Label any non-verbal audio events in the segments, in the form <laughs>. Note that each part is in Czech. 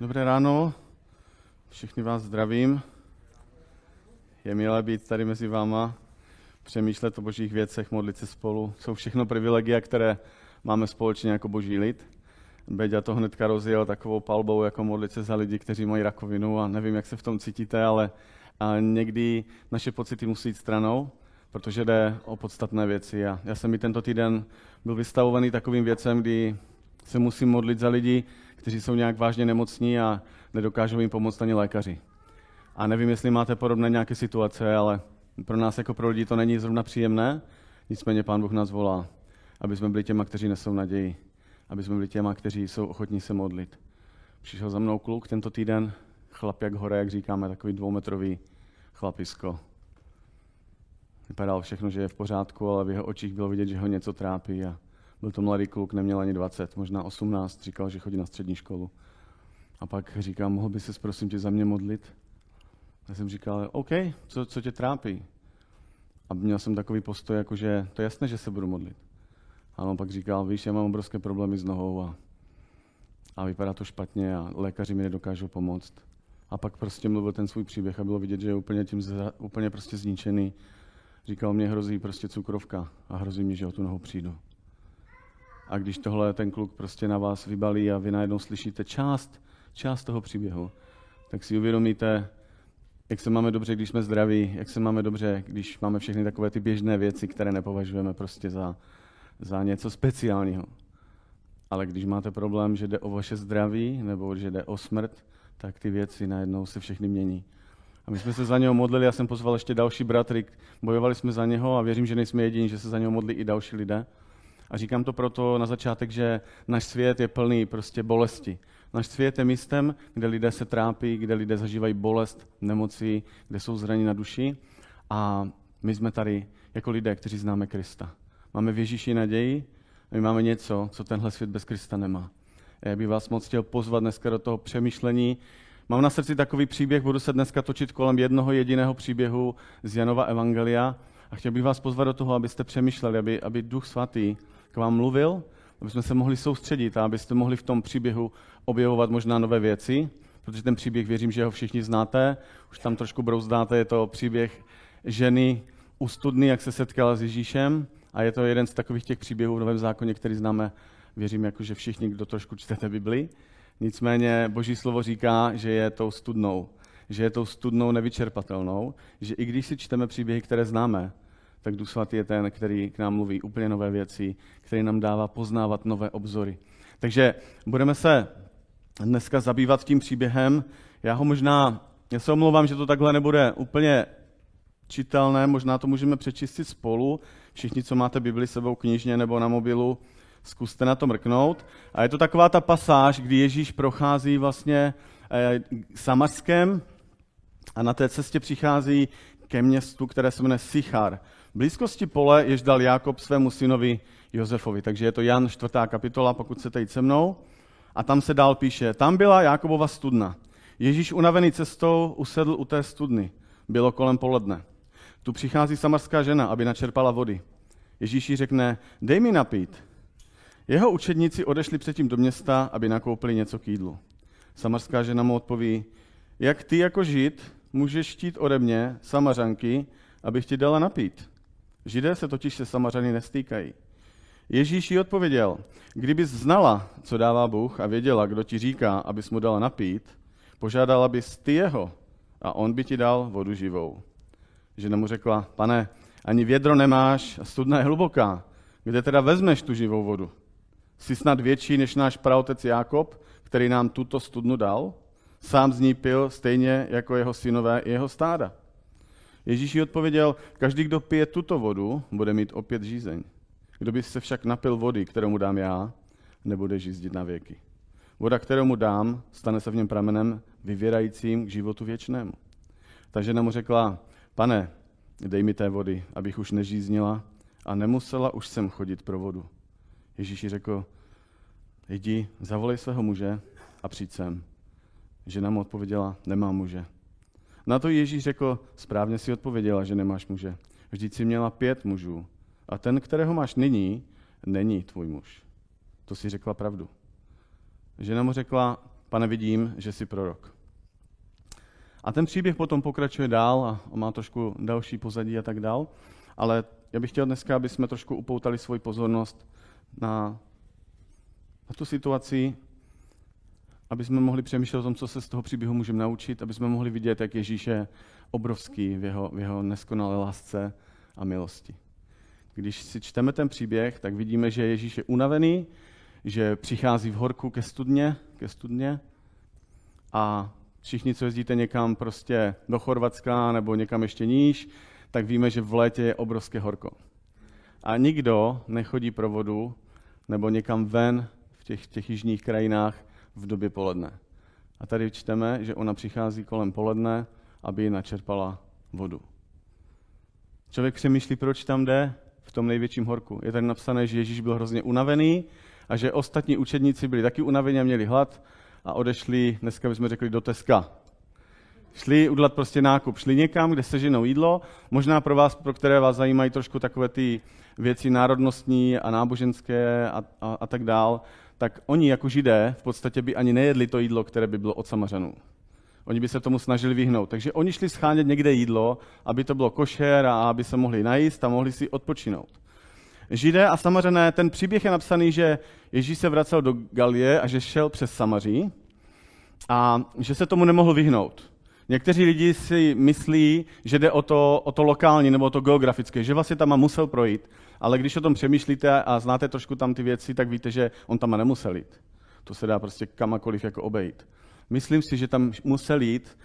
Dobré ráno, všechny vás zdravím. Je milé být tady mezi váma, přemýšlet o božích věcech, modlit se spolu. Jsou všechno privilegia, které máme společně jako boží lid. Beďa to hnedka rozjel takovou palbou, jako modlit se za lidi, kteří mají rakovinu a nevím, jak se v tom cítíte, ale a někdy naše pocity musí jít stranou, protože jde o podstatné věci. A já jsem i tento týden byl vystavovaný takovým věcem, kdy se musím modlit za lidi, kteří jsou nějak vážně nemocní a nedokážou jim pomoct ani lékaři. A nevím, jestli máte podobné nějaké situace, ale pro nás jako pro lidi to není zrovna příjemné, nicméně Pán Bůh nás volá, aby jsme byli těma, kteří nesou naději, aby jsme byli těma, kteří jsou ochotní se modlit. Přišel za mnou kluk tento týden, chlap jak hore, jak říkáme, takový dvoumetrový chlapisko. Vypadal všechno, že je v pořádku, ale v jeho očích bylo vidět, že ho něco trápí a byl to mladý kluk, neměl ani 20, možná 18, říkal, že chodí na střední školu. A pak říkám, mohl by se prosím tě za mě modlit? Já jsem říkal, OK, co, co tě trápí? A měl jsem takový postoj, jako že to je jasné, že se budu modlit. A on pak říkal, víš, já mám obrovské problémy s nohou a, a vypadá to špatně a lékaři mi nedokážou pomoct. A pak prostě mluvil ten svůj příběh a bylo vidět, že je úplně tím úplně prostě zničený. Říkal, mě hrozí prostě cukrovka a hrozí mi, že o tu nohu přijdu. A když tohle ten kluk prostě na vás vybalí a vy najednou slyšíte část, část toho příběhu, tak si uvědomíte, jak se máme dobře, když jsme zdraví, jak se máme dobře, když máme všechny takové ty běžné věci, které nepovažujeme prostě za, za něco speciálního. Ale když máte problém, že jde o vaše zdraví nebo že jde o smrt, tak ty věci najednou se všechny mění. A my jsme se za něho modlili, já jsem pozval ještě další bratry, bojovali jsme za něho a věřím, že nejsme jediní, že se za něho modlí i další lidé. A říkám to proto na začátek, že náš svět je plný prostě bolesti. Náš svět je místem, kde lidé se trápí, kde lidé zažívají bolest, nemoci, kde jsou zraní na duši. A my jsme tady jako lidé, kteří známe Krista. Máme v Ježíši naději, my máme něco, co tenhle svět bez Krista nemá. Já bych vás moc chtěl pozvat dneska do toho přemýšlení. Mám na srdci takový příběh, budu se dneska točit kolem jednoho jediného příběhu z Janova Evangelia a chtěl bych vás pozvat do toho, abyste přemýšleli, aby, aby Duch Svatý vám mluvil, aby jsme se mohli soustředit a abyste mohli v tom příběhu objevovat možná nové věci, protože ten příběh věřím, že ho všichni znáte, už tam trošku brouzdáte, je to příběh ženy u studny, jak se setkala s Ježíšem a je to jeden z takových těch příběhů v Novém zákoně, který známe, věřím, jako že všichni, kdo trošku čtete Bibli. Nicméně Boží slovo říká, že je tou studnou, že je tou studnou nevyčerpatelnou, že i když si čteme příběhy, které známe, tak Duch Svatý je ten, který k nám mluví úplně nové věci, který nám dává poznávat nové obzory. Takže budeme se dneska zabývat tím příběhem. Já ho možná, já se omlouvám, že to takhle nebude úplně čitelné, možná to můžeme přečistit spolu. Všichni, co máte Bibli sebou knižně nebo na mobilu, zkuste na to mrknout. A je to taková ta pasáž, kdy Ježíš prochází vlastně eh, Samarskem a na té cestě přichází ke městu, které se jmenuje Sichar. Blízkosti pole, jež dal Jákob svému synovi Josefovi. Takže je to Jan 4. kapitola, pokud chcete jít se mnou. A tam se dál píše, tam byla Jákobova studna. Ježíš unavený cestou usedl u té studny. Bylo kolem poledne. Tu přichází samarská žena, aby načerpala vody. Ježíš jí řekne, dej mi napít. Jeho učedníci odešli předtím do města, aby nakoupili něco k jídlu. Samarská žena mu odpoví, jak ty jako žid můžeš chtít ode mě, samařanky, abych ti dala napít. Židé se totiž se samařany nestýkají. Ježíš jí odpověděl, kdybys znala, co dává Bůh a věděla, kdo ti říká, abys mu dala napít, požádala bys ty jeho a on by ti dal vodu živou. Žena mu řekla, pane, ani vědro nemáš a studna je hluboká. Kde teda vezmeš tu živou vodu? Jsi snad větší než náš praotec Jákob, který nám tuto studnu dal? Sám z ní pil stejně jako jeho synové i jeho stáda. Ježíš jí odpověděl, každý, kdo pije tuto vodu, bude mít opět žízeň. Kdo by se však napil vody, kterou mu dám já, nebude žízdit na věky. Voda, kterou mu dám, stane se v něm pramenem vyvěrajícím k životu věčnému. Ta žena mu řekla, pane, dej mi té vody, abych už nežíznila a nemusela už sem chodit pro vodu. Ježíš jí řekl, jdi, zavolej svého muže a přijď sem. Žena mu odpověděla, nemám muže. Na to Ježíš řekl, správně si odpověděla, že nemáš muže. Vždyť si měla pět mužů a ten, kterého máš nyní, není tvůj muž. To si řekla pravdu. Žena mu řekla, pane, vidím, že jsi prorok. A ten příběh potom pokračuje dál a má trošku další pozadí a tak dál. Ale já bych chtěl dneska, aby jsme trošku upoutali svoji pozornost na, na tu situaci, aby jsme mohli přemýšlet o tom, co se z toho příběhu můžeme naučit, aby jsme mohli vidět, jak Ježíš je obrovský v jeho, v jeho neskonalé lásce a milosti. Když si čteme ten příběh, tak vidíme, že Ježíš je unavený, že přichází v horku ke studně, ke studně a všichni, co jezdíte někam prostě do Chorvatska nebo někam ještě níž, tak víme, že v létě je obrovské horko. A nikdo nechodí pro vodu nebo někam ven v těch, těch jižních krajinách v době poledne. A tady čteme, že ona přichází kolem poledne, aby ji načerpala vodu. Člověk přemýšlí, proč tam jde v tom největším horku. Je tady napsané, že Ježíš byl hrozně unavený a že ostatní učedníci byli taky unavení a měli hlad a odešli, dneska bychom řekli, do Teska. Šli udělat prostě nákup, šli někam, kde se ženou jídlo, možná pro vás, pro které vás zajímají trošku takové ty věci národnostní a náboženské a, a, a tak dál, tak oni jako židé v podstatě by ani nejedli to jídlo, které by bylo od samařanů. Oni by se tomu snažili vyhnout. Takže oni šli schánět někde jídlo, aby to bylo košer a aby se mohli najíst a mohli si odpočinout. Židé a samařené, ten příběh je napsaný, že Ježíš se vracel do Galie a že šel přes Samaří a že se tomu nemohl vyhnout. Někteří lidi si myslí, že jde o to, o to lokální nebo o to geografické, že vlastně tam musel projít, ale když o tom přemýšlíte a znáte trošku tam ty věci, tak víte, že on tam nemusel jít. To se dá prostě kamakoliv jako obejít. Myslím si, že tam musel jít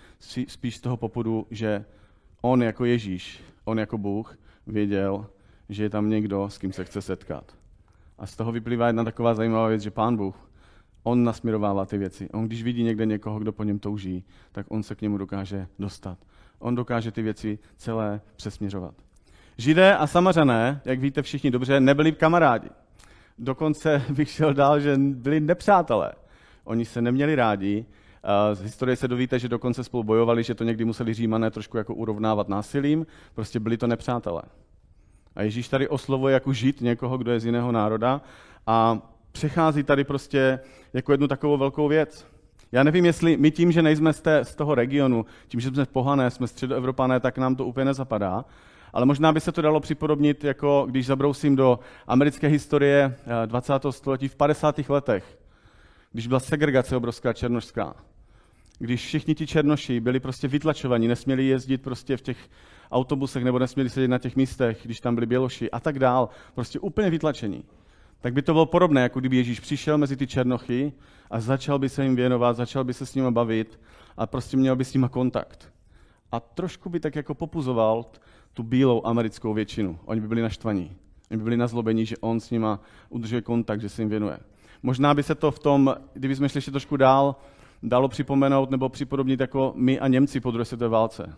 spíš z toho popudu, že on jako Ježíš, on jako Bůh věděl, že je tam někdo, s kým se chce setkat. A z toho vyplývá jedna taková zajímavá věc, že Pán Bůh, on nasměrovává ty věci. On když vidí někde někoho, kdo po něm touží, tak on se k němu dokáže dostat. On dokáže ty věci celé přesměřovat. Židé a samařané, jak víte všichni dobře, nebyli kamarádi. Dokonce <laughs> bych šel dál, že byli nepřátelé. Oni se neměli rádi. Z historie se dovíte, že dokonce spolu bojovali, že to někdy museli římané trošku jako urovnávat násilím. Prostě byli to nepřátelé. A Ježíš tady oslovuje jako žít někoho, kdo je z jiného národa a přechází tady prostě jako jednu takovou velkou věc. Já nevím, jestli my tím, že nejsme z, té, z toho regionu, tím, že jsme pohané, jsme středoevropané, tak nám to úplně nezapadá. Ale možná by se to dalo připodobnit, jako když zabrousím do americké historie 20. Eh, století v 50. letech, když byla segregace obrovská černošská. Když všichni ti černoši byli prostě vytlačovaní, nesměli jezdit prostě v těch autobusech nebo nesměli sedět na těch místech, když tam byli běloši a tak dál, prostě úplně vytlačení. Tak by to bylo podobné, jako kdyby Ježíš přišel mezi ty černochy a začal by se jim věnovat, začal by se s nimi bavit a prostě měl by s nimi kontakt. A trošku by tak jako popuzoval tu bílou americkou většinu. Oni by byli naštvaní. Oni by byli nazlobení, že on s nima udržuje kontakt, že se jim věnuje. Možná by se to v tom, kdyby jsme šli ještě trošku dál, dalo připomenout nebo připodobnit jako my a Němci po druhé světové válce.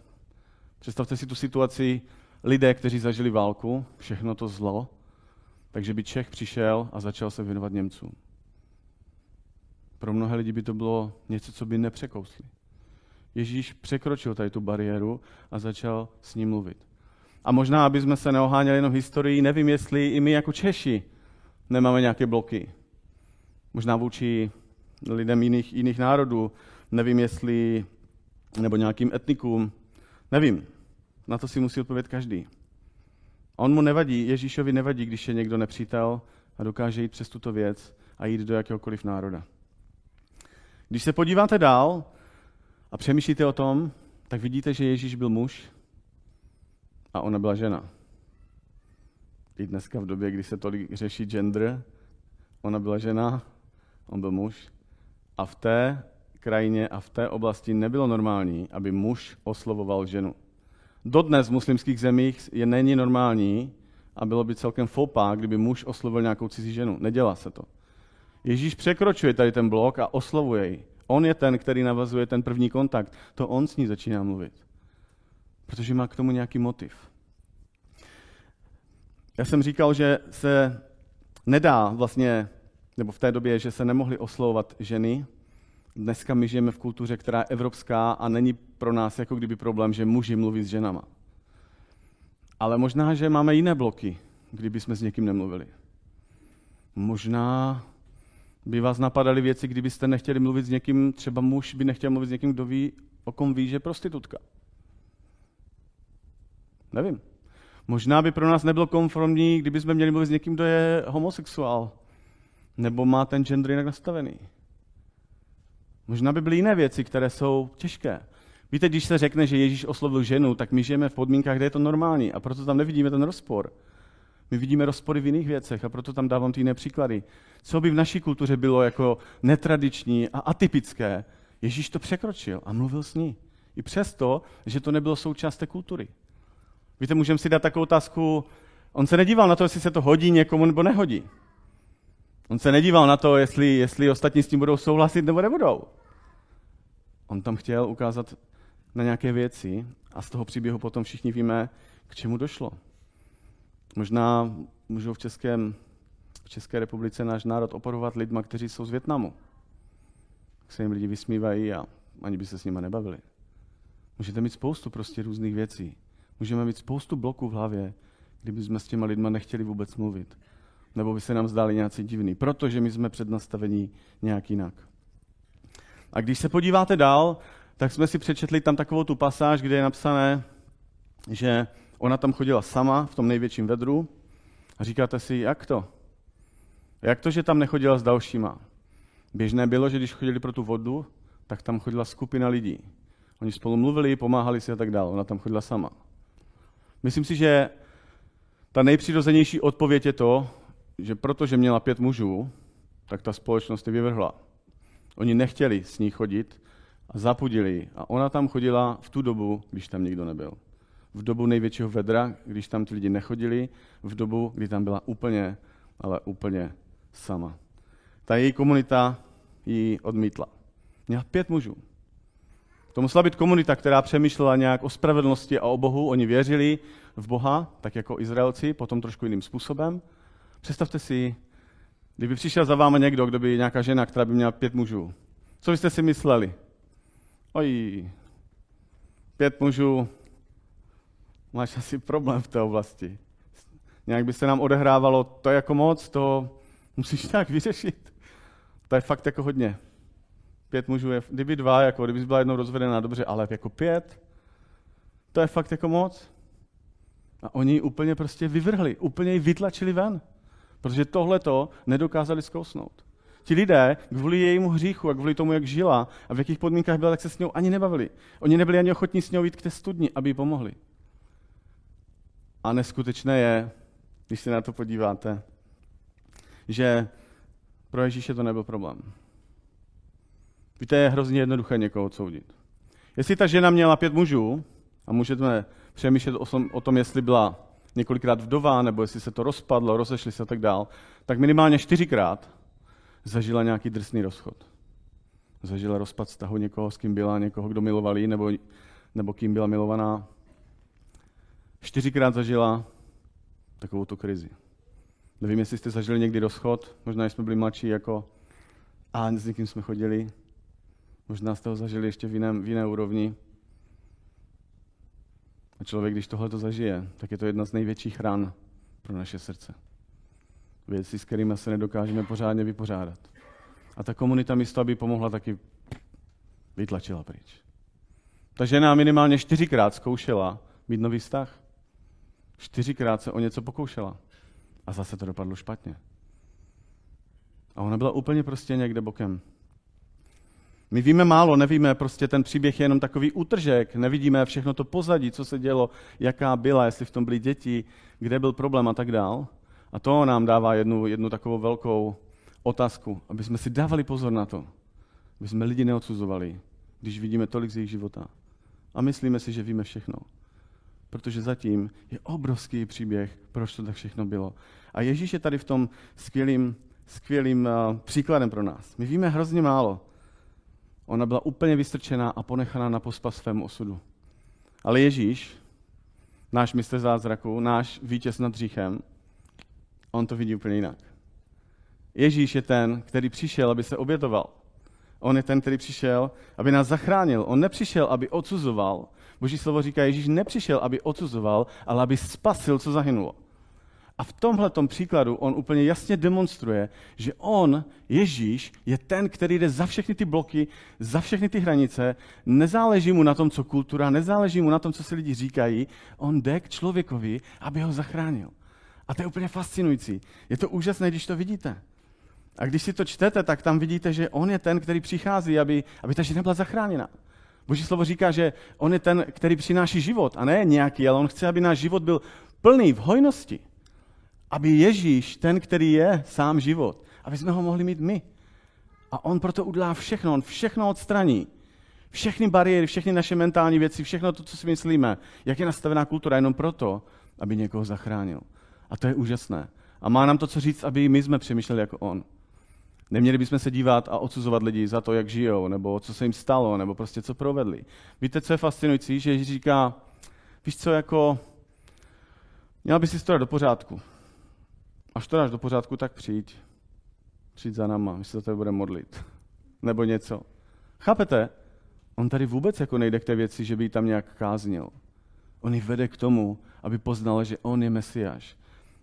Představte si tu situaci lidé, kteří zažili válku, všechno to zlo, takže by Čech přišel a začal se věnovat Němcům. Pro mnohé lidi by to bylo něco, co by nepřekousli. Ježíš překročil tady tu bariéru a začal s ním mluvit. A možná, aby jsme se neoháněli jenom historií, nevím, jestli i my jako Češi nemáme nějaké bloky. Možná vůči lidem jiných, jiných národů, nevím, jestli, nebo nějakým etnikům, nevím. Na to si musí odpovědět každý. On mu nevadí, Ježíšovi nevadí, když je někdo nepřítel a dokáže jít přes tuto věc a jít do jakéhokoliv národa. Když se podíváte dál a přemýšlíte o tom, tak vidíte, že Ježíš byl muž a ona byla žena. I dneska v době, kdy se tolik řeší gender, ona byla žena, on byl muž. A v té krajině a v té oblasti nebylo normální, aby muž oslovoval ženu. Dodnes v muslimských zemích je není normální a bylo by celkem fopa, kdyby muž oslovil nějakou cizí ženu. Nedělá se to. Ježíš překročuje tady ten blok a oslovuje ji. On je ten, který navazuje ten první kontakt. To on s ní začíná mluvit. Protože má k tomu nějaký motiv. Já jsem říkal, že se nedá vlastně, nebo v té době, že se nemohly oslovovat ženy, dneska my žijeme v kultuře, která je evropská a není pro nás jako kdyby problém, že muži mluví s ženama. Ale možná, že máme jiné bloky, kdyby jsme s někým nemluvili. Možná by vás napadaly věci, kdybyste nechtěli mluvit s někým, třeba muž by nechtěl mluvit s někým, kdo ví, o kom ví, že je prostitutka. Nevím. Možná by pro nás nebylo konformní, kdyby jsme měli mluvit s někým, kdo je homosexuál. Nebo má ten gender jinak nastavený. Možná by byly jiné věci, které jsou těžké. Víte, když se řekne, že Ježíš oslovil ženu, tak my žijeme v podmínkách, kde je to normální a proto tam nevidíme ten rozpor. My vidíme rozpory v jiných věcech a proto tam dávám ty jiné příklady. Co by v naší kultuře bylo jako netradiční a atypické, Ježíš to překročil a mluvil s ní. I přesto, že to nebylo součást té kultury. Víte, můžeme si dát takovou otázku, on se nedíval na to, jestli se to hodí někomu nebo nehodí. On se nedíval na to, jestli, jestli ostatní s tím budou souhlasit nebo nebudou. On tam chtěl ukázat na nějaké věci a z toho příběhu potom všichni víme, k čemu došlo. Možná můžou v, Českém, v České republice náš národ oporovat lidma, kteří jsou z Větnamu. Se jim lidi vysmívají a ani by se s nimi nebavili. Můžete mít spoustu prostě různých věcí. Můžeme mít spoustu bloků v hlavě, kdyby jsme s těma lidma nechtěli vůbec mluvit. Nebo by se nám zdáli nějací divný, protože my jsme přednastavení nějak jinak. A když se podíváte dál, tak jsme si přečetli tam takovou tu pasáž, kde je napsané, že ona tam chodila sama v tom největším vedru a říkáte si, jak to? Jak to, že tam nechodila s dalšíma? Běžné bylo, že když chodili pro tu vodu, tak tam chodila skupina lidí. Oni spolu mluvili, pomáhali si a tak dále. Ona tam chodila sama. Myslím si, že ta nejpřirozenější odpověď je to, že protože měla pět mužů, tak ta společnost je vyvrhla. Oni nechtěli s ní chodit a zapudili ji. A ona tam chodila v tu dobu, když tam nikdo nebyl. V dobu největšího vedra, když tam ty lidi nechodili, v dobu, kdy tam byla úplně, ale úplně sama. Ta její komunita ji odmítla. Měla pět mužů. To musela být komunita, která přemýšlela nějak o spravedlnosti a o Bohu. Oni věřili v Boha, tak jako Izraelci, potom trošku jiným způsobem. Představte si, kdyby přišel za váma někdo, kdo by nějaká žena, která by měla pět mužů. Co byste si mysleli? Oj, pět mužů, máš asi problém v té oblasti. Nějak by se nám odehrávalo to jako moc, to musíš nějak vyřešit. To je fakt jako hodně. Pět mužů je, kdyby dva, jako kdyby byla jednou rozvedená, dobře, ale jako pět, to je fakt jako moc. A oni ji úplně prostě vyvrhli, úplně ji vytlačili ven. Protože tohle to nedokázali zkousnout. Ti lidé kvůli jejímu hříchu a kvůli tomu, jak žila a v jakých podmínkách byla, tak se s ní ani nebavili. Oni nebyli ani ochotní s ní jít k té studni, aby jí pomohli. A neskutečné je, když se na to podíváte, že pro Ježíše to nebyl problém. Víte, je hrozně jednoduché někoho odsoudit. Jestli ta žena měla pět mužů, a můžeme přemýšlet o tom, jestli byla několikrát vdova, nebo jestli se to rozpadlo, rozešli se a tak dál, tak minimálně čtyřikrát zažila nějaký drsný rozchod. Zažila rozpad vztahu někoho, s kým byla, někoho, kdo miloval jí, nebo, nebo kým byla milovaná. Čtyřikrát zažila takovou tu krizi. Nevím, jestli jste zažili někdy rozchod, možná jsme byli mladší jako a s někým jsme chodili, možná jste ho zažili ještě v, jiném, v jiné úrovni. A člověk, když tohle to zažije, tak je to jedna z největších ran pro naše srdce. Věci, s kterými se nedokážeme pořádně vypořádat. A ta komunita místo, aby pomohla, taky vytlačila pryč. Ta žena minimálně čtyřikrát zkoušela mít nový vztah. Čtyřikrát se o něco pokoušela. A zase to dopadlo špatně. A ona byla úplně prostě někde bokem. My víme málo, nevíme, prostě ten příběh je jenom takový útržek, nevidíme všechno to pozadí, co se dělo, jaká byla, jestli v tom byly děti, kde byl problém a tak dál. A to nám dává jednu, jednu takovou velkou otázku, aby jsme si dávali pozor na to, aby jsme lidi neodsuzovali, když vidíme tolik z jejich života. A myslíme si, že víme všechno. Protože zatím je obrovský příběh, proč to tak všechno bylo. A Ježíš je tady v tom skvělým, skvělým uh, příkladem pro nás. My víme hrozně málo. Ona byla úplně vystrčená a ponechaná na pospa svému osudu. Ale Ježíš, náš mistr zázraku, náš vítěz nad hříchem, on to vidí úplně jinak. Ježíš je ten, který přišel, aby se obětoval. On je ten, který přišel, aby nás zachránil. On nepřišel, aby odsuzoval. Boží slovo říká, Ježíš nepřišel, aby odsuzoval, ale aby spasil, co zahynulo. A v tomhle příkladu on úplně jasně demonstruje, že on, Ježíš, je ten, který jde za všechny ty bloky, za všechny ty hranice, nezáleží mu na tom, co kultura, nezáleží mu na tom, co si lidi říkají, on jde k člověkovi, aby ho zachránil. A to je úplně fascinující. Je to úžasné, když to vidíte. A když si to čtete, tak tam vidíte, že on je ten, který přichází, aby, aby ta žena byla zachráněna. Boží slovo říká, že on je ten, který přináší život, a ne nějaký, ale on chce, aby náš život byl plný v hojnosti. Aby Ježíš, ten, který je sám život, aby jsme ho mohli mít my. A on proto udělá všechno, on všechno odstraní. Všechny bariéry, všechny naše mentální věci, všechno to, co si myslíme, jak je nastavená kultura, jenom proto, aby někoho zachránil. A to je úžasné. A má nám to co říct, aby my jsme přemýšleli jako on. Neměli bychom se dívat a odsuzovat lidi za to, jak žijou, nebo co se jim stalo, nebo prostě co provedli. Víte, co je fascinující? Že Ježíš říká, víš co, jako, měl bys si to do pořádku. Až to dáš do pořádku, tak přijď. Přijď za náma, my se za tebe budeme modlit. <laughs> Nebo něco. Chápete? On tady vůbec jako nejde k té věci, že by ji tam nějak káznil. On ji vede k tomu, aby poznal, že on je Mesiáš.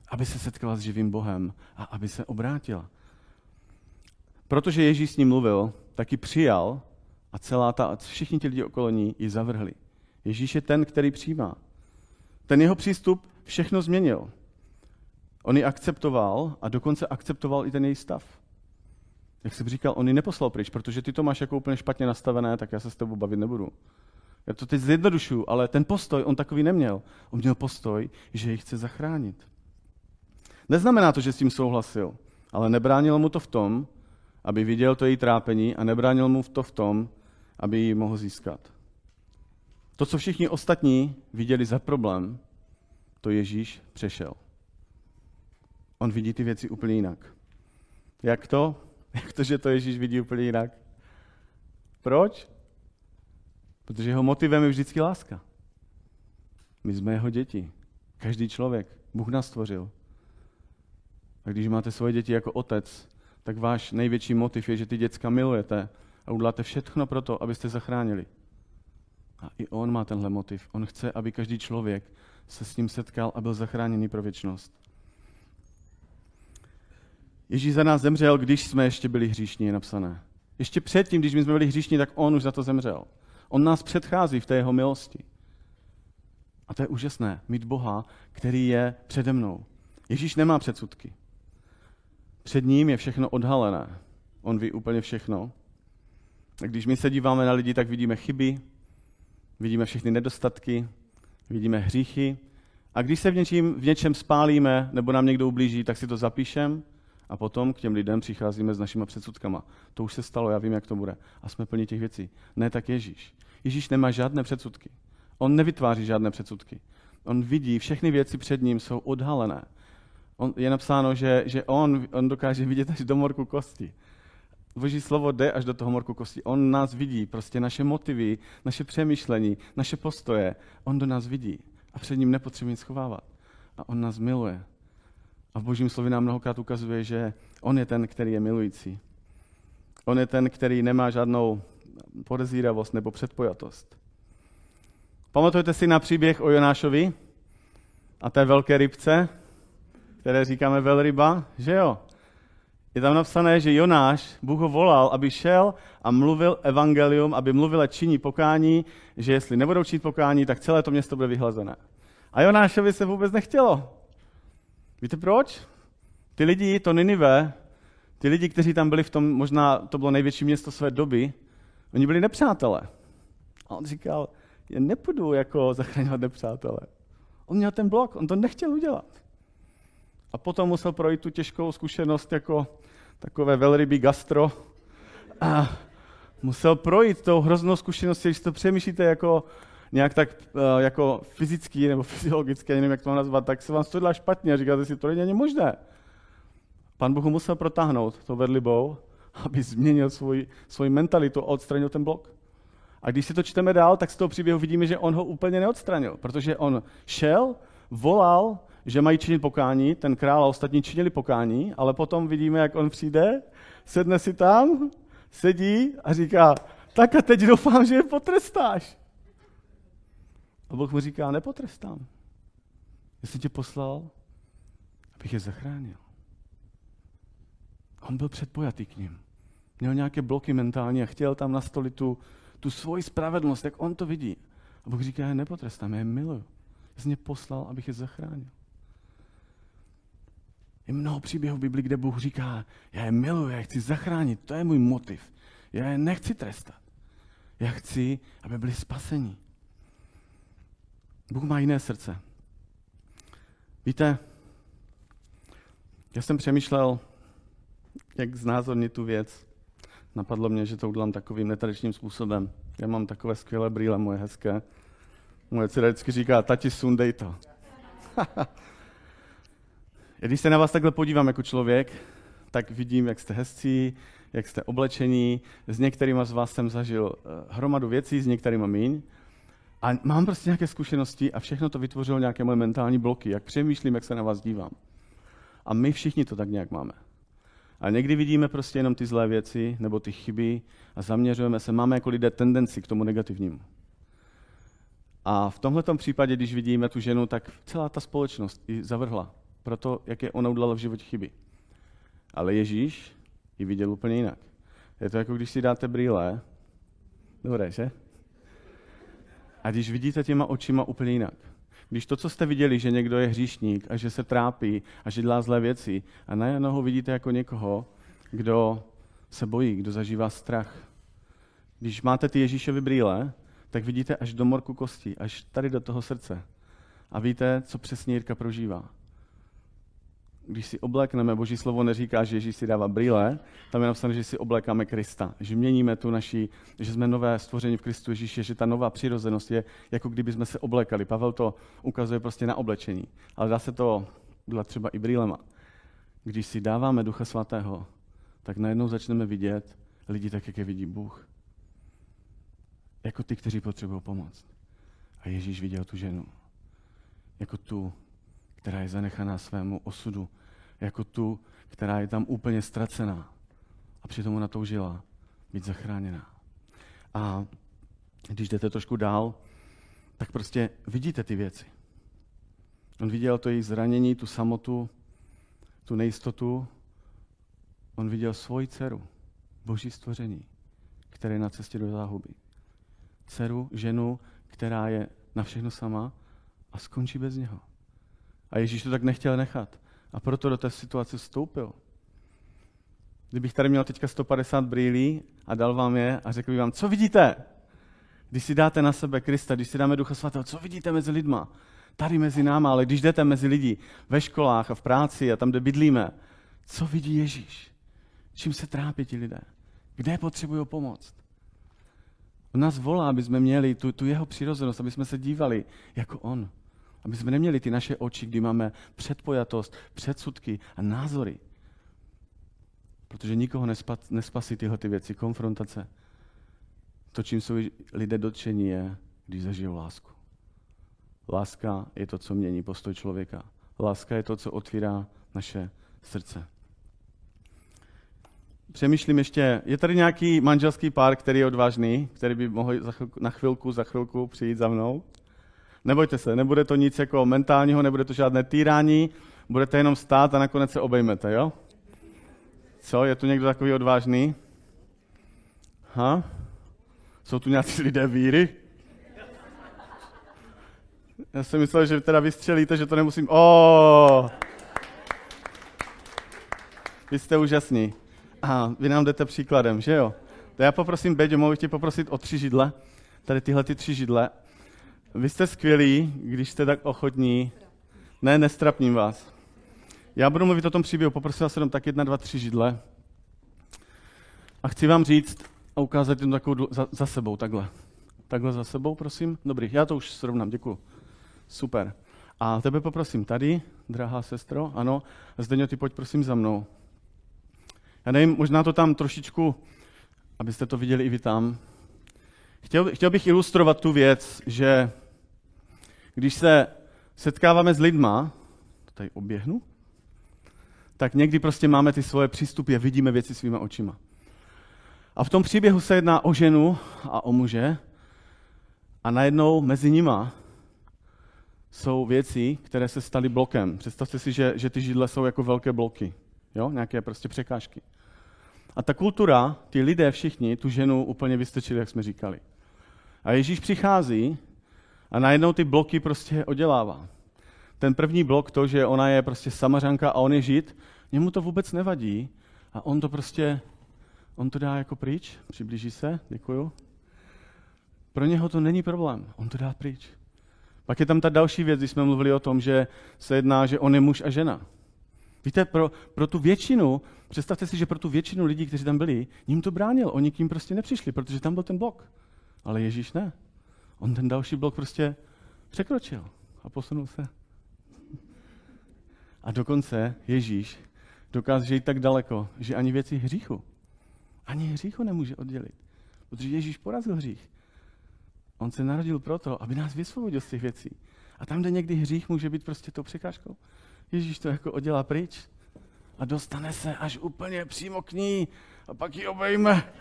Aby se setkala s živým Bohem a aby se obrátila. Protože Ježíš s ním mluvil, tak ji přijal a celá ta, všichni ti lidi okolo ní ji zavrhli. Ježíš je ten, který přijímá. Ten jeho přístup všechno změnil. On ji akceptoval a dokonce akceptoval i ten její stav. Jak jsem říkal, on ji neposlal pryč, protože ty to máš jako úplně špatně nastavené, tak já se s tebou bavit nebudu. Já to teď zjednodušu, ale ten postoj on takový neměl. On měl postoj, že ji chce zachránit. Neznamená to, že s tím souhlasil, ale nebránilo mu to v tom, aby viděl to její trápení a nebránil mu to v tom, aby ji mohl získat. To, co všichni ostatní viděli za problém, to Ježíš přešel. On vidí ty věci úplně jinak. Jak to? <laughs> Jak to, že to Ježíš vidí úplně jinak? Proč? Protože jeho motivem je vždycky láska. My jsme jeho děti. Každý člověk. Bůh nás stvořil. A když máte svoje děti jako otec, tak váš největší motiv je, že ty děcka milujete a uděláte všechno pro to, abyste zachránili. A i on má tenhle motiv. On chce, aby každý člověk se s ním setkal a byl zachráněný pro věčnost. Ježíš za nás zemřel, když jsme ještě byli hříšní, je napsané. Ještě předtím, když my jsme byli hříšní, tak on už za to zemřel. On nás předchází v té jeho milosti. A to je úžasné, mít Boha, který je přede mnou. Ježíš nemá předsudky. Před ním je všechno odhalené. On ví úplně všechno. A když my se díváme na lidi, tak vidíme chyby, vidíme všechny nedostatky, vidíme hříchy. A když se v něčím, v něčem spálíme nebo nám někdo ublíží, tak si to zapíšem a potom k těm lidem přicházíme s našimi předsudkama. To už se stalo, já vím, jak to bude. A jsme plní těch věcí. Ne tak Ježíš. Ježíš nemá žádné předsudky. On nevytváří žádné předsudky. On vidí, všechny věci před ním jsou odhalené on, je napsáno, že, že on, on dokáže vidět až do morku kosti. Boží slovo jde až do toho morku kosti. On nás vidí, prostě naše motivy, naše přemýšlení, naše postoje. On do nás vidí a před ním nepotřebuje schovávat. A on nás miluje. A v božím slově nám mnohokrát ukazuje, že on je ten, který je milující. On je ten, který nemá žádnou podezíravost nebo předpojatost. Pamatujete si na příběh o Jonášovi a té velké rybce, které říkáme velryba, že jo? Je tam napsané, že Jonáš, Bůh ho volal, aby šel a mluvil evangelium, aby mluvil a činí pokání, že jestli nebudou činit pokání, tak celé to město bude vyhlazené. A Jonášovi se vůbec nechtělo. Víte proč? Ty lidi, to Ninive, ty lidi, kteří tam byli v tom, možná to bylo největší město své doby, oni byli nepřátelé. A on říkal, já nepůjdu jako zachraňovat nepřátelé. On měl ten blok, on to nechtěl udělat. A potom musel projít tu těžkou zkušenost jako takové velryby gastro. A musel projít tou hroznou zkušeností, když to přemýšlíte jako nějak tak eh, jako fyzický nebo <laughs> fyziologický, nevím, jak to nazvat, tak se vám to dělá špatně a říkáte si, to není možné. Pan Bůh musel protáhnout to vedlibou, <laughs> aby změnil svůj, svůj mentalitu a odstranil ten blok. A když si to čteme dál, tak z toho příběhu vidíme, že on ho úplně neodstranil, protože on šel, volal, že mají činit pokání, ten král a ostatní činili pokání, ale potom vidíme, jak on přijde, sedne si tam, sedí a říká, tak a teď doufám, že je potrestáš. A Bůh mu říká, nepotrestám. Já jsem tě poslal, abych je zachránil. On byl předpojatý k ním. Měl nějaké bloky mentální a chtěl tam nastolit tu, tu svoji spravedlnost, jak on to vidí. A Bůh říká, já nepotrestám, já je miluju. Já jsem mě poslal, abych je zachránil. Je mnoho příběhů v Biblii, kde Bůh říká, já je miluji, já je chci zachránit, to je můj motiv. Já je nechci trestat. Já chci, aby byli spaseni. Bůh má jiné srdce. Víte, já jsem přemýšlel, jak znázornit tu věc. Napadlo mě, že to udělám takovým netradičním způsobem. Já mám takové skvělé brýle, moje hezké. Moje dcera vždycky říká, tati, sundej to. <laughs> Když se na vás takhle podívám jako člověk, tak vidím, jak jste hezcí, jak jste oblečení. S některými z vás jsem zažil eh, hromadu věcí, s některými míň. A mám prostě nějaké zkušenosti a všechno to vytvořilo nějaké moje mentální bloky, jak přemýšlím, jak se na vás dívám. A my všichni to tak nějak máme. A někdy vidíme prostě jenom ty zlé věci nebo ty chyby a zaměřujeme se, máme jako lidé tendenci k tomu negativnímu. A v tomhle případě, když vidíme tu ženu, tak celá ta společnost ji zavrhla. Proto, jak je ona udělala v životě chyby. Ale Ježíš ji viděl úplně jinak. Je to jako když si dáte brýle. Dobré, že? A když vidíte těma očima úplně jinak. Když to, co jste viděli, že někdo je hříšník a že se trápí a že dělá zlé věci, a najednou ho vidíte jako někoho, kdo se bojí, kdo zažívá strach. Když máte ty Ježíšovy brýle, tak vidíte až do morku kosti, až tady do toho srdce. A víte, co přesně Jirka prožívá když si oblékneme, Boží slovo neříká, že Ježíš si dává brýle, tam je napsané, že si oblékáme Krista, že měníme tu naší, že jsme nové stvoření v Kristu Ježíše, že ta nová přirozenost je, jako kdyby jsme se oblékali. Pavel to ukazuje prostě na oblečení, ale dá se to udělat třeba i brýlema. Když si dáváme Ducha Svatého, tak najednou začneme vidět lidi tak, jak je vidí Bůh. Jako ty, kteří potřebují pomoc. A Ježíš viděl tu ženu. Jako tu, která je zanechaná svému osudu, jako tu, která je tam úplně ztracená. A přitom ona toužila být zachráněná. A když jdete trošku dál, tak prostě vidíte ty věci. On viděl to její zranění, tu samotu, tu nejistotu. On viděl svoji dceru, boží stvoření, které je na cestě do záhuby. Dceru, ženu, která je na všechno sama a skončí bez něho. A Ježíš to tak nechtěl nechat. A proto do té situace vstoupil. Kdybych tady měl teďka 150 brýlí a dal vám je a řekl bych vám, co vidíte? Když si dáte na sebe Krista, když si dáme Ducha Svatého, co vidíte mezi lidma? Tady mezi náma, ale když jdete mezi lidi ve školách a v práci a tam, kde bydlíme, co vidí Ježíš? Čím se trápí ti lidé? Kde potřebují pomoc? On nás volá, aby jsme měli tu, tu jeho přirozenost, aby jsme se dívali jako on. Aby jsme neměli ty naše oči, kdy máme předpojatost, předsudky a názory. Protože nikoho nespasí tyhle ty věci, konfrontace. To, čím jsou lidé dotčení, je, když zažijou lásku. Láska je to, co mění postoj člověka. Láska je to, co otvírá naše srdce. Přemýšlím ještě, je tady nějaký manželský pár, který je odvážný, který by mohl na chvilku, za chvilku přijít za mnou? Nebojte se, nebude to nic jako mentálního, nebude to žádné týrání, budete jenom stát a nakonec se obejmete, jo? Co, je tu někdo takový odvážný? Ha? Jsou tu nějací lidé víry? Já jsem myslel, že teda vystřelíte, že to nemusím... Oh! Vy jste úžasní. A vy nám jdete příkladem, že jo? To já poprosím Beďo, mohu poprosit o tři židle. Tady tyhle ty tři židle. Vy jste skvělí, když jste tak ochotní. Ne, nestrapním vás. Já budu mluvit o tom příběhu, poprosil jsem tak jedna, dva, tři židle. A chci vám říct a ukázat jen takovou za, za sebou, takhle. Takhle za sebou, prosím. Dobrý, já to už srovnám, děkuji. Super. A tebe poprosím tady, drahá sestro, ano. Zdeňo, ty pojď prosím za mnou. Já nevím, možná to tam trošičku, abyste to viděli i vy tam. Chtěl, chtěl bych ilustrovat tu věc, že když se setkáváme s lidma, to tady oběhnu, tak někdy prostě máme ty svoje přístupy a vidíme věci svýma očima. A v tom příběhu se jedná o ženu a o muže a najednou mezi nima jsou věci, které se staly blokem. Představte si, že, že ty židle jsou jako velké bloky, jo? nějaké prostě překážky. A ta kultura, ty lidé všichni, tu ženu úplně vystrčili, jak jsme říkali. A Ježíš přichází a najednou ty bloky prostě odělává. Ten první blok, to, že ona je prostě samařanka a on je žid, němu to vůbec nevadí a on to prostě, on to dá jako pryč, přiblíží se, děkuju. Pro něho to není problém, on to dá pryč. Pak je tam ta další věc, když jsme mluvili o tom, že se jedná, že on je muž a žena. Víte, pro, pro tu většinu, představte si, že pro tu většinu lidí, kteří tam byli, ním to bránil. Oni k ním prostě nepřišli, protože tam byl ten blok. Ale Ježíš ne. On ten další blok prostě překročil a posunul se. A dokonce Ježíš dokáže jít tak daleko, že ani věci hříchu, ani hříchu nemůže oddělit. Protože Ježíš porazil hřích. On se narodil proto, aby nás vysvobodil z těch věcí. A tam, kde někdy hřích může být prostě tou překážkou, Ježíš to jako oddělá pryč a dostane se až úplně přímo k ní a pak ji obejme.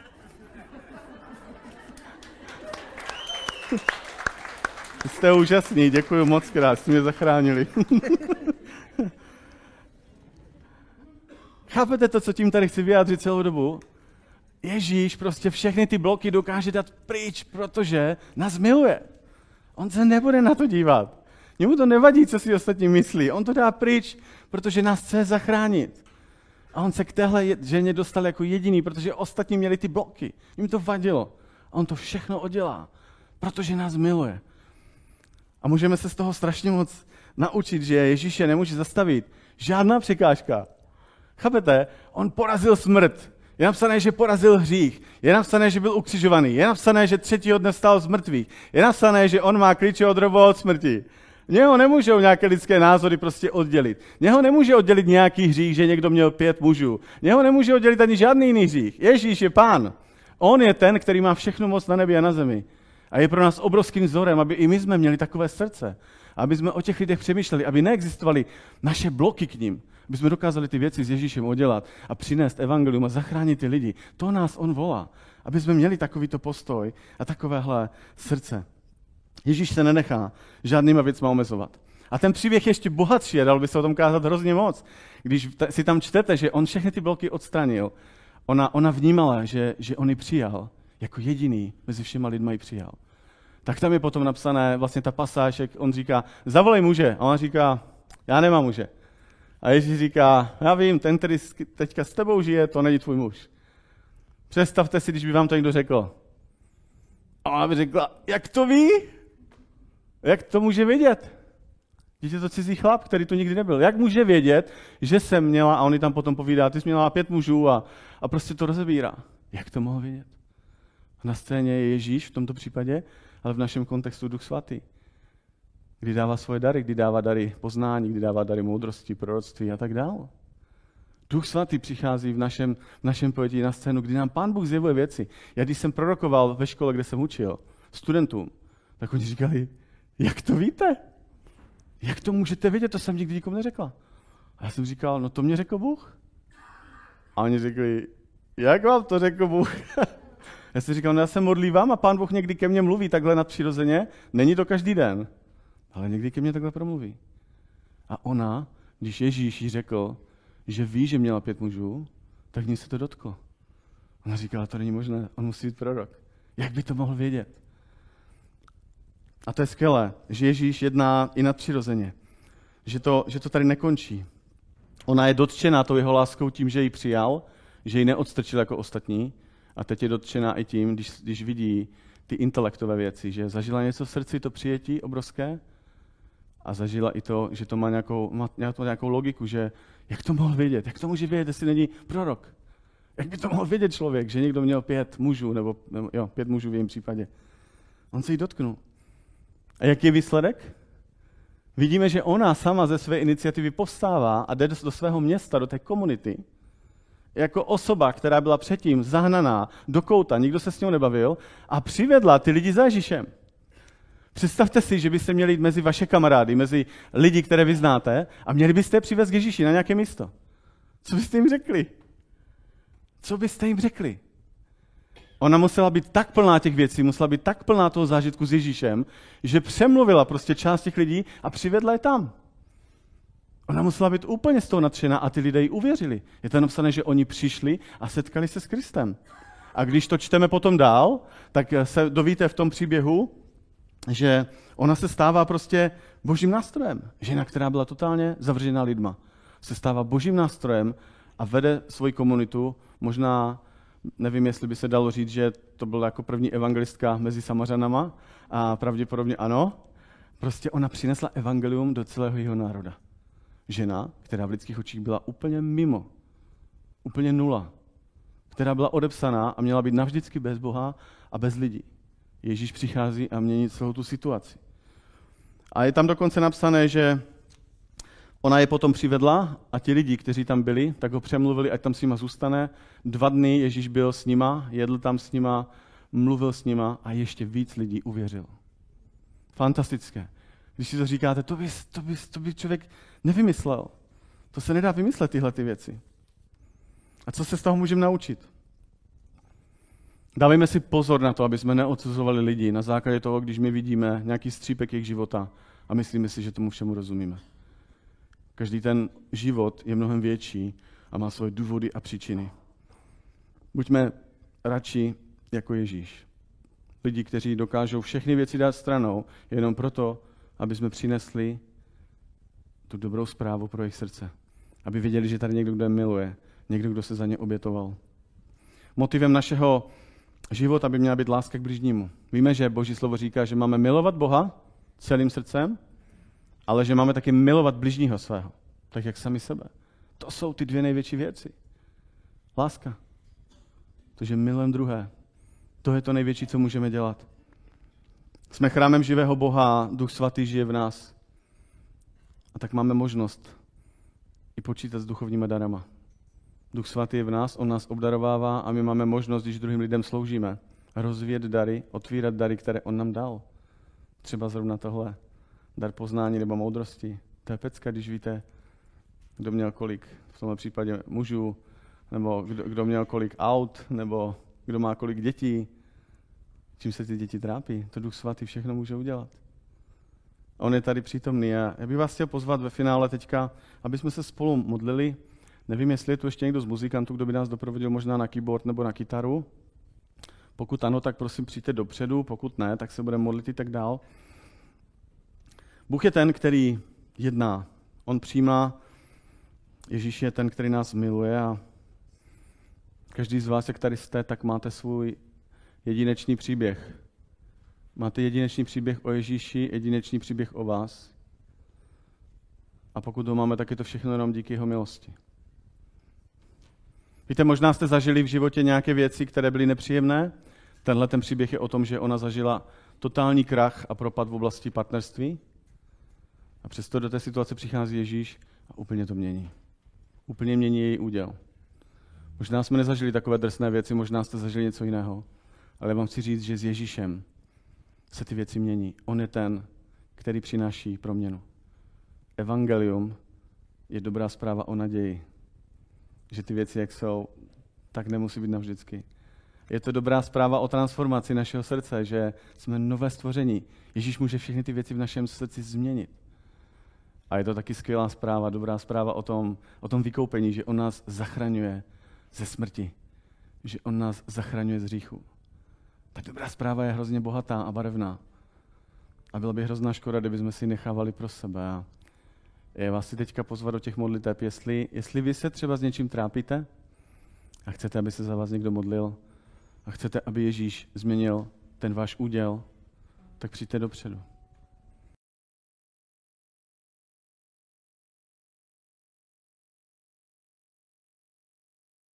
Jste úžasný, děkuji moc krát, jste mě zachránili. <laughs> Chápete to, co tím tady chci vyjádřit celou dobu? Ježíš prostě všechny ty bloky dokáže dát pryč, protože nás miluje. On se nebude na to dívat. Jemu to nevadí, co si ostatní myslí. On to dá pryč, protože nás chce zachránit. A on se k téhle ženě dostal jako jediný, protože ostatní měli ty bloky. Jim to vadilo. A on to všechno oddělá, protože nás miluje. A můžeme se z toho strašně moc naučit, že Ježíše nemůže zastavit žádná překážka. Chápete? On porazil smrt. Je napsané, že porazil hřích. Je napsané, že byl ukřižovaný. Je napsané, že třetího dne stál z mrtvých. Je napsané, že on má klíče od robo od smrti. Něho nemůžou nějaké lidské názory prostě oddělit. Něho nemůže oddělit nějaký hřích, že někdo měl pět mužů. Něho nemůže oddělit ani žádný jiný hřích. Ježíš je pán. On je ten, který má všechnu moc na nebi a na zemi. A je pro nás obrovským vzorem, aby i my jsme měli takové srdce. Aby jsme o těch lidech přemýšleli, aby neexistovaly naše bloky k ním. Aby jsme dokázali ty věci s Ježíšem udělat a přinést evangelium a zachránit ty lidi. To nás on volá. Aby jsme měli takovýto postoj a takovéhle srdce. Ježíš se nenechá žádnýma věcma omezovat. A ten příběh je ještě bohatší dal by se o tom kázat hrozně moc. Když si tam čtete, že on všechny ty bloky odstranil, ona, ona vnímala, že, že on ji přijal, jako jediný mezi všema lidmi ji přijal. Tak tam je potom napsané vlastně ta pasáž, jak on říká, zavolej muže. A ona říká, já nemám muže. A Ježíš říká, já vím, ten, který teďka s tebou žije, to není tvůj muž. Představte si, když by vám to někdo řekl. A ona by řekla, jak to ví? Jak to může vědět? Dítě to cizí chlap, který tu nikdy nebyl. Jak může vědět, že jsem měla, a on tam potom povídá, ty jsi měla pět mužů a, a prostě to rozebírá. Jak to mohl vědět? Na scéně je Ježíš v tomto případě, ale v našem kontextu Duch Svatý. Kdy dává svoje dary, kdy dává dary poznání, kdy dává dary moudrosti, proroctví a tak dále. Duch Svatý přichází v našem, v našem pojetí na scénu, kdy nám Pán Bůh zjevuje věci. Já když jsem prorokoval ve škole, kde jsem učil, studentům, tak oni říkali, jak to víte? Jak to můžete vědět? To jsem nikdy nikomu neřekla. A já jsem říkal, no to mě řekl Bůh. A oni řekli, jak vám to řekl Bůh? <laughs> já jsem říkal, no já se modlívám a pán Bůh někdy ke mně mluví takhle nadpřirozeně. Není to každý den, ale někdy ke mně takhle promluví. A ona, když Ježíš jí řekl, že ví, že měla pět mužů, tak ní se to dotklo. Ona říkala, to není možné, on musí být prorok. Jak by to mohl vědět? A to je skvělé, že Ježíš jedná i nadpřirozeně. Že to, že to tady nekončí. Ona je dotčená tou jeho láskou tím, že ji přijal, že ji neodstrčil jako ostatní. A teď je dotčená i tím, když, když vidí ty intelektové věci, že zažila něco v srdci, to přijetí obrovské, a zažila i to, že to má nějakou, má nějakou, nějakou logiku, že jak to mohl vědět, jak to může vědět, jestli není prorok. Jak by to mohl vědět člověk, že někdo měl pět mužů, nebo, nebo jo, pět mužů v jejím případě. On se jí dotknul. A jaký je výsledek? Vidíme, že ona sama ze své iniciativy povstává a jde do svého města, do té komunity, jako osoba, která byla předtím zahnaná do kouta, nikdo se s ní nebavil, a přivedla ty lidi za Ježíšem. Představte si, že byste měli jít mezi vaše kamarády, mezi lidi, které vy znáte, a měli byste je přivést k Ježíši na nějaké místo. Co byste jim řekli? Co byste jim řekli? Ona musela být tak plná těch věcí, musela být tak plná toho zážitku s Ježíšem, že přemluvila prostě část těch lidí a přivedla je tam. Ona musela být úplně z toho nadšená a ty lidé jí uvěřili. Je to napsané, že oni přišli a setkali se s Kristem. A když to čteme potom dál, tak se dovíte v tom příběhu, že ona se stává prostě božím nástrojem. Žena, která byla totálně zavřená lidma, se stává božím nástrojem a vede svoji komunitu. Možná, nevím, jestli by se dalo říct, že to byla jako první evangelistka mezi Samařanama, a pravděpodobně ano. Prostě ona přinesla evangelium do celého jeho národa. Žena, která v lidských očích byla úplně mimo, úplně nula, která byla odepsaná a měla být navždycky bez Boha a bez lidí. Ježíš přichází a mění celou tu situaci. A je tam dokonce napsané, že ona je potom přivedla a ti lidi, kteří tam byli, tak ho přemluvili, ať tam s nima zůstane. Dva dny Ježíš byl s nima, jedl tam s nima, mluvil s nima a ještě víc lidí uvěřil. Fantastické. Když si to říkáte, to by, to by, to by člověk nevymyslel. To se nedá vymyslet, tyhle ty věci. A co se z toho můžeme naučit? Dávejme si pozor na to, aby jsme neodsuzovali lidi na základě toho, když my vidíme nějaký střípek jejich života a myslíme si, že tomu všemu rozumíme. Každý ten život je mnohem větší a má svoje důvody a příčiny. Buďme radši jako Ježíš. Lidi, kteří dokážou všechny věci dát stranou, jenom proto, aby jsme přinesli tu dobrou zprávu pro jejich srdce. Aby věděli, že tady někdo, kdo je miluje, někdo, kdo se za ně obětoval. Motivem našeho života by měla být láska k bližnímu. Víme, že Boží slovo říká, že máme milovat Boha celým srdcem, ale že máme taky milovat bližního svého, tak jak sami sebe. To jsou ty dvě největší věci. Láska. To, že milujeme druhé. To je to největší, co můžeme dělat. Jsme chrámem živého Boha, Duch Svatý žije v nás. A tak máme možnost i počítat s duchovníma darama. Duch Svatý je v nás, on nás obdarovává a my máme možnost, když druhým lidem sloužíme, rozvíjet dary, otvírat dary, které on nám dal. Třeba zrovna tohle. Dar poznání nebo moudrosti. To je pecka, když víte, kdo měl kolik, v tomhle případě mužů, nebo kdo, kdo měl kolik aut, nebo kdo má kolik dětí, čím se ty děti trápí. To Duch Svatý všechno může udělat. On je tady přítomný a já bych vás chtěl pozvat ve finále teďka, aby jsme se spolu modlili. Nevím, jestli je tu ještě někdo z muzikantů, kdo by nás doprovodil možná na keyboard nebo na kytaru. Pokud ano, tak prosím přijďte dopředu, pokud ne, tak se budeme modlit i tak dál. Bůh je ten, který jedná. On přijímá, Ježíš je ten, který nás miluje a každý z vás, jak tady jste, tak máte svůj jedinečný příběh. Máte jedinečný příběh o Ježíši, jedinečný příběh o vás. A pokud ho máme, tak je to všechno jenom díky jeho milosti. Víte, možná jste zažili v životě nějaké věci, které byly nepříjemné. Tenhle ten příběh je o tom, že ona zažila totální krach a propad v oblasti partnerství. A přesto do té situace přichází Ježíš a úplně to mění. Úplně mění její úděl. Možná jsme nezažili takové drsné věci, možná jste zažili něco jiného. Ale vám chci říct, že s Ježíšem se ty věci mění. On je ten, který přináší proměnu. Evangelium je dobrá zpráva o naději. Že ty věci, jak jsou, tak nemusí být navždycky. Je to dobrá zpráva o transformaci našeho srdce, že jsme nové stvoření. Ježíš může všechny ty věci v našem srdci změnit. A je to taky skvělá zpráva, dobrá zpráva o tom, o tom vykoupení, že on nás zachraňuje ze smrti. Že on nás zachraňuje z hříchu. Ta dobrá zpráva je hrozně bohatá a barevná. A byla by hrozná škoda, kdybychom si nechávali pro sebe. A je vás si teďka pozvat do těch modliteb, jestli, jestli vy se třeba s něčím trápíte a chcete, aby se za vás někdo modlil a chcete, aby Ježíš změnil ten váš úděl, tak přijďte dopředu.